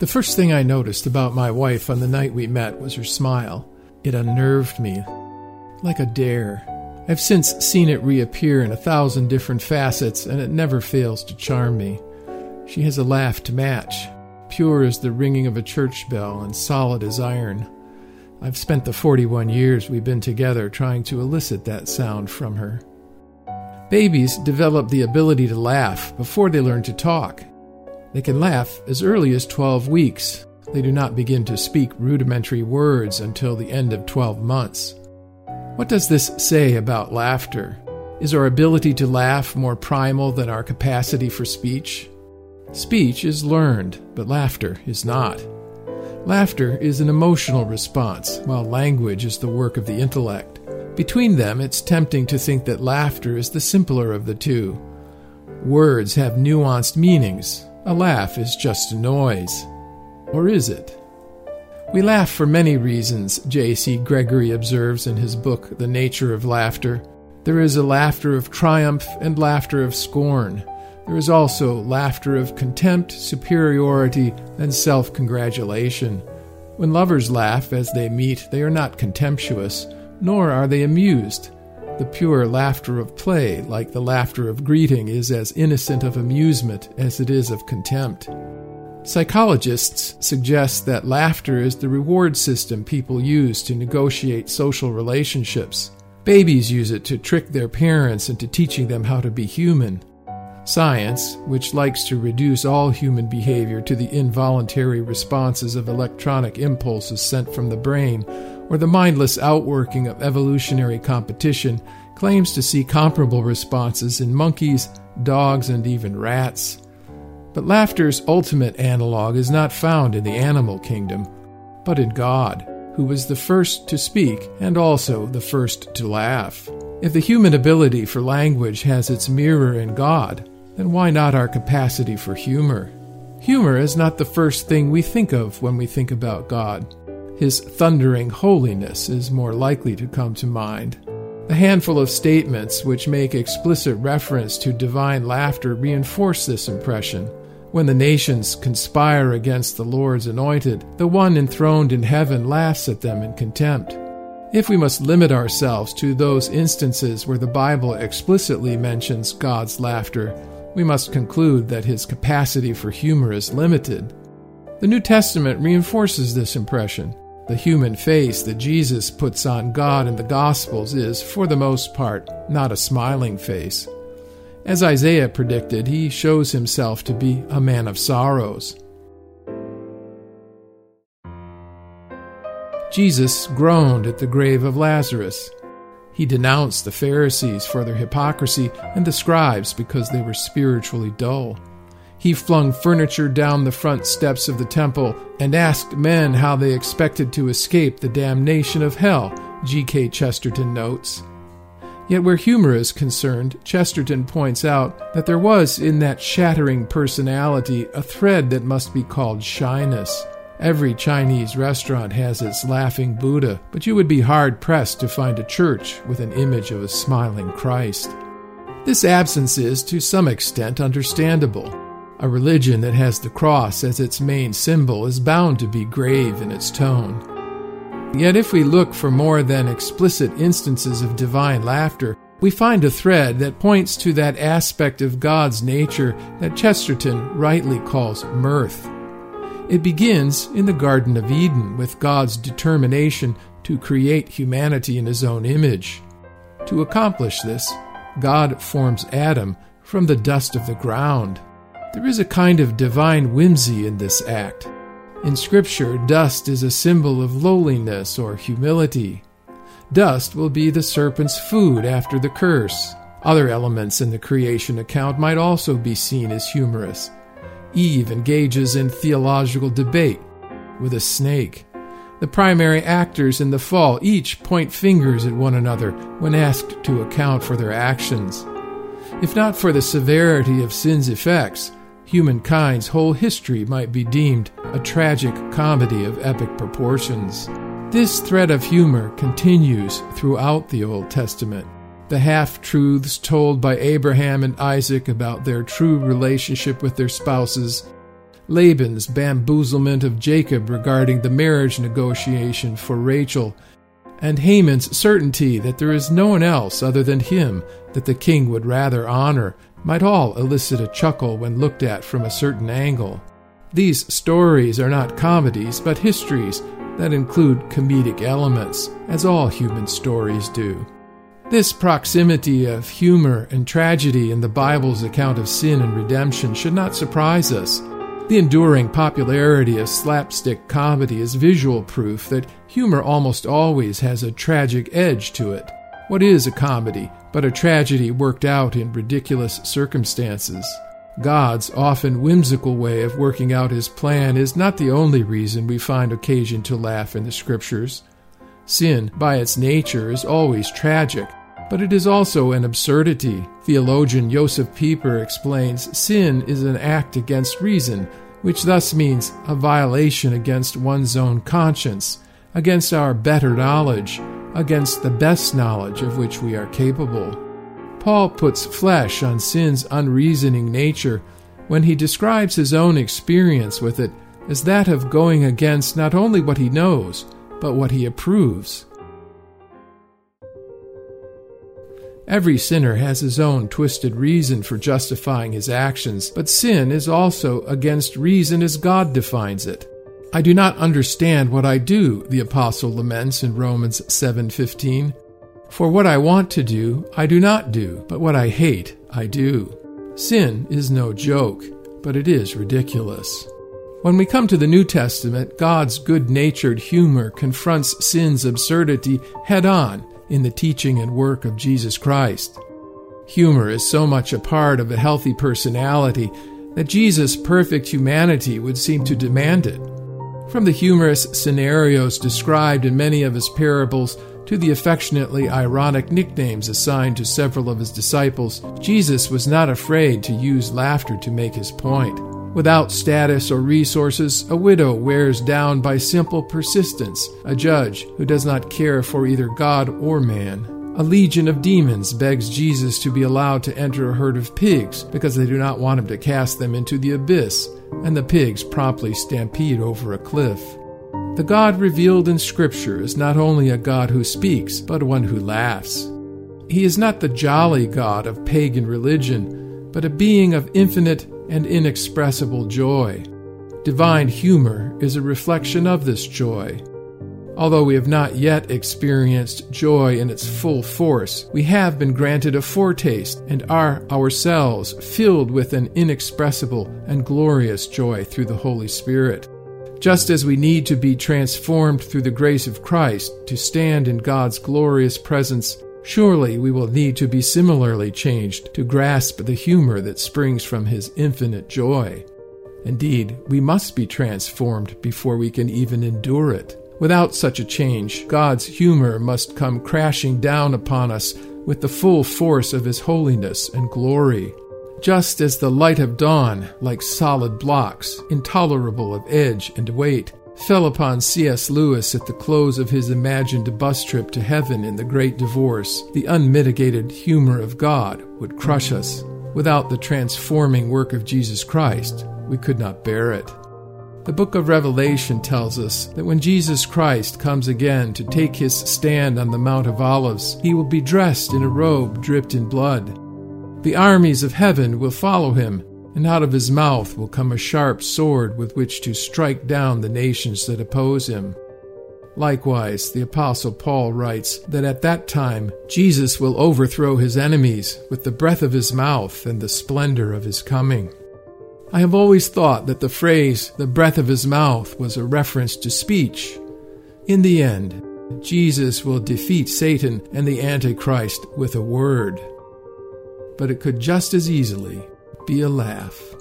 The first thing I noticed about my wife on the night we met was her smile. It unnerved me, like a dare. I've since seen it reappear in a thousand different facets, and it never fails to charm me. She has a laugh to match, pure as the ringing of a church bell and solid as iron. I've spent the 41 years we've been together trying to elicit that sound from her. Babies develop the ability to laugh before they learn to talk. They can laugh as early as 12 weeks. They do not begin to speak rudimentary words until the end of 12 months. What does this say about laughter? Is our ability to laugh more primal than our capacity for speech? Speech is learned, but laughter is not. Laughter is an emotional response, while language is the work of the intellect. Between them, it's tempting to think that laughter is the simpler of the two. Words have nuanced meanings, a laugh is just a noise. Or is it? We laugh for many reasons, J.C. Gregory observes in his book, The Nature of Laughter. There is a laughter of triumph and laughter of scorn. There is also laughter of contempt, superiority, and self congratulation. When lovers laugh as they meet, they are not contemptuous, nor are they amused. The pure laughter of play, like the laughter of greeting, is as innocent of amusement as it is of contempt. Psychologists suggest that laughter is the reward system people use to negotiate social relationships. Babies use it to trick their parents into teaching them how to be human. Science, which likes to reduce all human behavior to the involuntary responses of electronic impulses sent from the brain, or the mindless outworking of evolutionary competition, claims to see comparable responses in monkeys, dogs, and even rats. But laughter's ultimate analog is not found in the animal kingdom, but in God, who was the first to speak and also the first to laugh. If the human ability for language has its mirror in God, then why not our capacity for humor? Humor is not the first thing we think of when we think about God. His thundering holiness is more likely to come to mind. A handful of statements which make explicit reference to divine laughter reinforce this impression. When the nations conspire against the Lord's anointed, the one enthroned in heaven laughs at them in contempt. If we must limit ourselves to those instances where the Bible explicitly mentions God's laughter, we must conclude that his capacity for humor is limited. The New Testament reinforces this impression. The human face that Jesus puts on God in the Gospels is, for the most part, not a smiling face. As Isaiah predicted, he shows himself to be a man of sorrows. Jesus groaned at the grave of Lazarus. He denounced the Pharisees for their hypocrisy and the scribes because they were spiritually dull. He flung furniture down the front steps of the temple and asked men how they expected to escape the damnation of hell, G.K. Chesterton notes. Yet, where humor is concerned, Chesterton points out that there was in that shattering personality a thread that must be called shyness. Every Chinese restaurant has its laughing Buddha, but you would be hard pressed to find a church with an image of a smiling Christ. This absence is, to some extent, understandable. A religion that has the cross as its main symbol is bound to be grave in its tone. Yet, if we look for more than explicit instances of divine laughter, we find a thread that points to that aspect of God's nature that Chesterton rightly calls mirth. It begins in the Garden of Eden with God's determination to create humanity in his own image. To accomplish this, God forms Adam from the dust of the ground. There is a kind of divine whimsy in this act. In Scripture, dust is a symbol of lowliness or humility. Dust will be the serpent's food after the curse. Other elements in the creation account might also be seen as humorous. Eve engages in theological debate with a snake. The primary actors in the fall each point fingers at one another when asked to account for their actions. If not for the severity of sin's effects, humankind's whole history might be deemed a tragic comedy of epic proportions. This thread of humor continues throughout the Old Testament. The half truths told by Abraham and Isaac about their true relationship with their spouses, Laban's bamboozlement of Jacob regarding the marriage negotiation for Rachel, and Haman's certainty that there is no one else other than him that the king would rather honor might all elicit a chuckle when looked at from a certain angle. These stories are not comedies, but histories that include comedic elements, as all human stories do. This proximity of humor and tragedy in the Bible's account of sin and redemption should not surprise us. The enduring popularity of slapstick comedy is visual proof that humor almost always has a tragic edge to it. What is a comedy but a tragedy worked out in ridiculous circumstances? God's often whimsical way of working out his plan is not the only reason we find occasion to laugh in the Scriptures. Sin, by its nature, is always tragic, but it is also an absurdity. Theologian Josef Pieper explains sin is an act against reason, which thus means a violation against one's own conscience, against our better knowledge, against the best knowledge of which we are capable. Paul puts flesh on sin's unreasoning nature when he describes his own experience with it as that of going against not only what he knows, but what he approves. Every sinner has his own twisted reason for justifying his actions, but sin is also against reason as God defines it. I do not understand what I do, the apostle laments in Romans 7:15. For what I want to do, I do not do, but what I hate, I do. Sin is no joke, but it is ridiculous. When we come to the New Testament, God's good natured humor confronts sin's absurdity head on in the teaching and work of Jesus Christ. Humor is so much a part of a healthy personality that Jesus' perfect humanity would seem to demand it. From the humorous scenarios described in many of his parables to the affectionately ironic nicknames assigned to several of his disciples, Jesus was not afraid to use laughter to make his point. Without status or resources, a widow wears down by simple persistence a judge who does not care for either God or man. A legion of demons begs Jesus to be allowed to enter a herd of pigs because they do not want him to cast them into the abyss, and the pigs promptly stampede over a cliff. The God revealed in Scripture is not only a God who speaks, but one who laughs. He is not the jolly God of pagan religion, but a being of infinite and inexpressible joy. Divine humor is a reflection of this joy. Although we have not yet experienced joy in its full force, we have been granted a foretaste and are ourselves filled with an inexpressible and glorious joy through the Holy Spirit. Just as we need to be transformed through the grace of Christ to stand in God's glorious presence Surely we will need to be similarly changed to grasp the humor that springs from His infinite joy. Indeed, we must be transformed before we can even endure it. Without such a change, God's humor must come crashing down upon us with the full force of His holiness and glory. Just as the light of dawn, like solid blocks, intolerable of edge and weight, fell upon C.S. Lewis at the close of his imagined bus trip to heaven in The Great Divorce, the unmitigated humor of God would crush us. Without the transforming work of Jesus Christ, we could not bear it. The book of Revelation tells us that when Jesus Christ comes again to take his stand on the Mount of Olives, he will be dressed in a robe dripped in blood. The armies of heaven will follow him, and out of his mouth will come a sharp sword with which to strike down the nations that oppose him. Likewise, the Apostle Paul writes that at that time Jesus will overthrow his enemies with the breath of his mouth and the splendor of his coming. I have always thought that the phrase, the breath of his mouth, was a reference to speech. In the end, Jesus will defeat Satan and the Antichrist with a word. But it could just as easily be a laugh.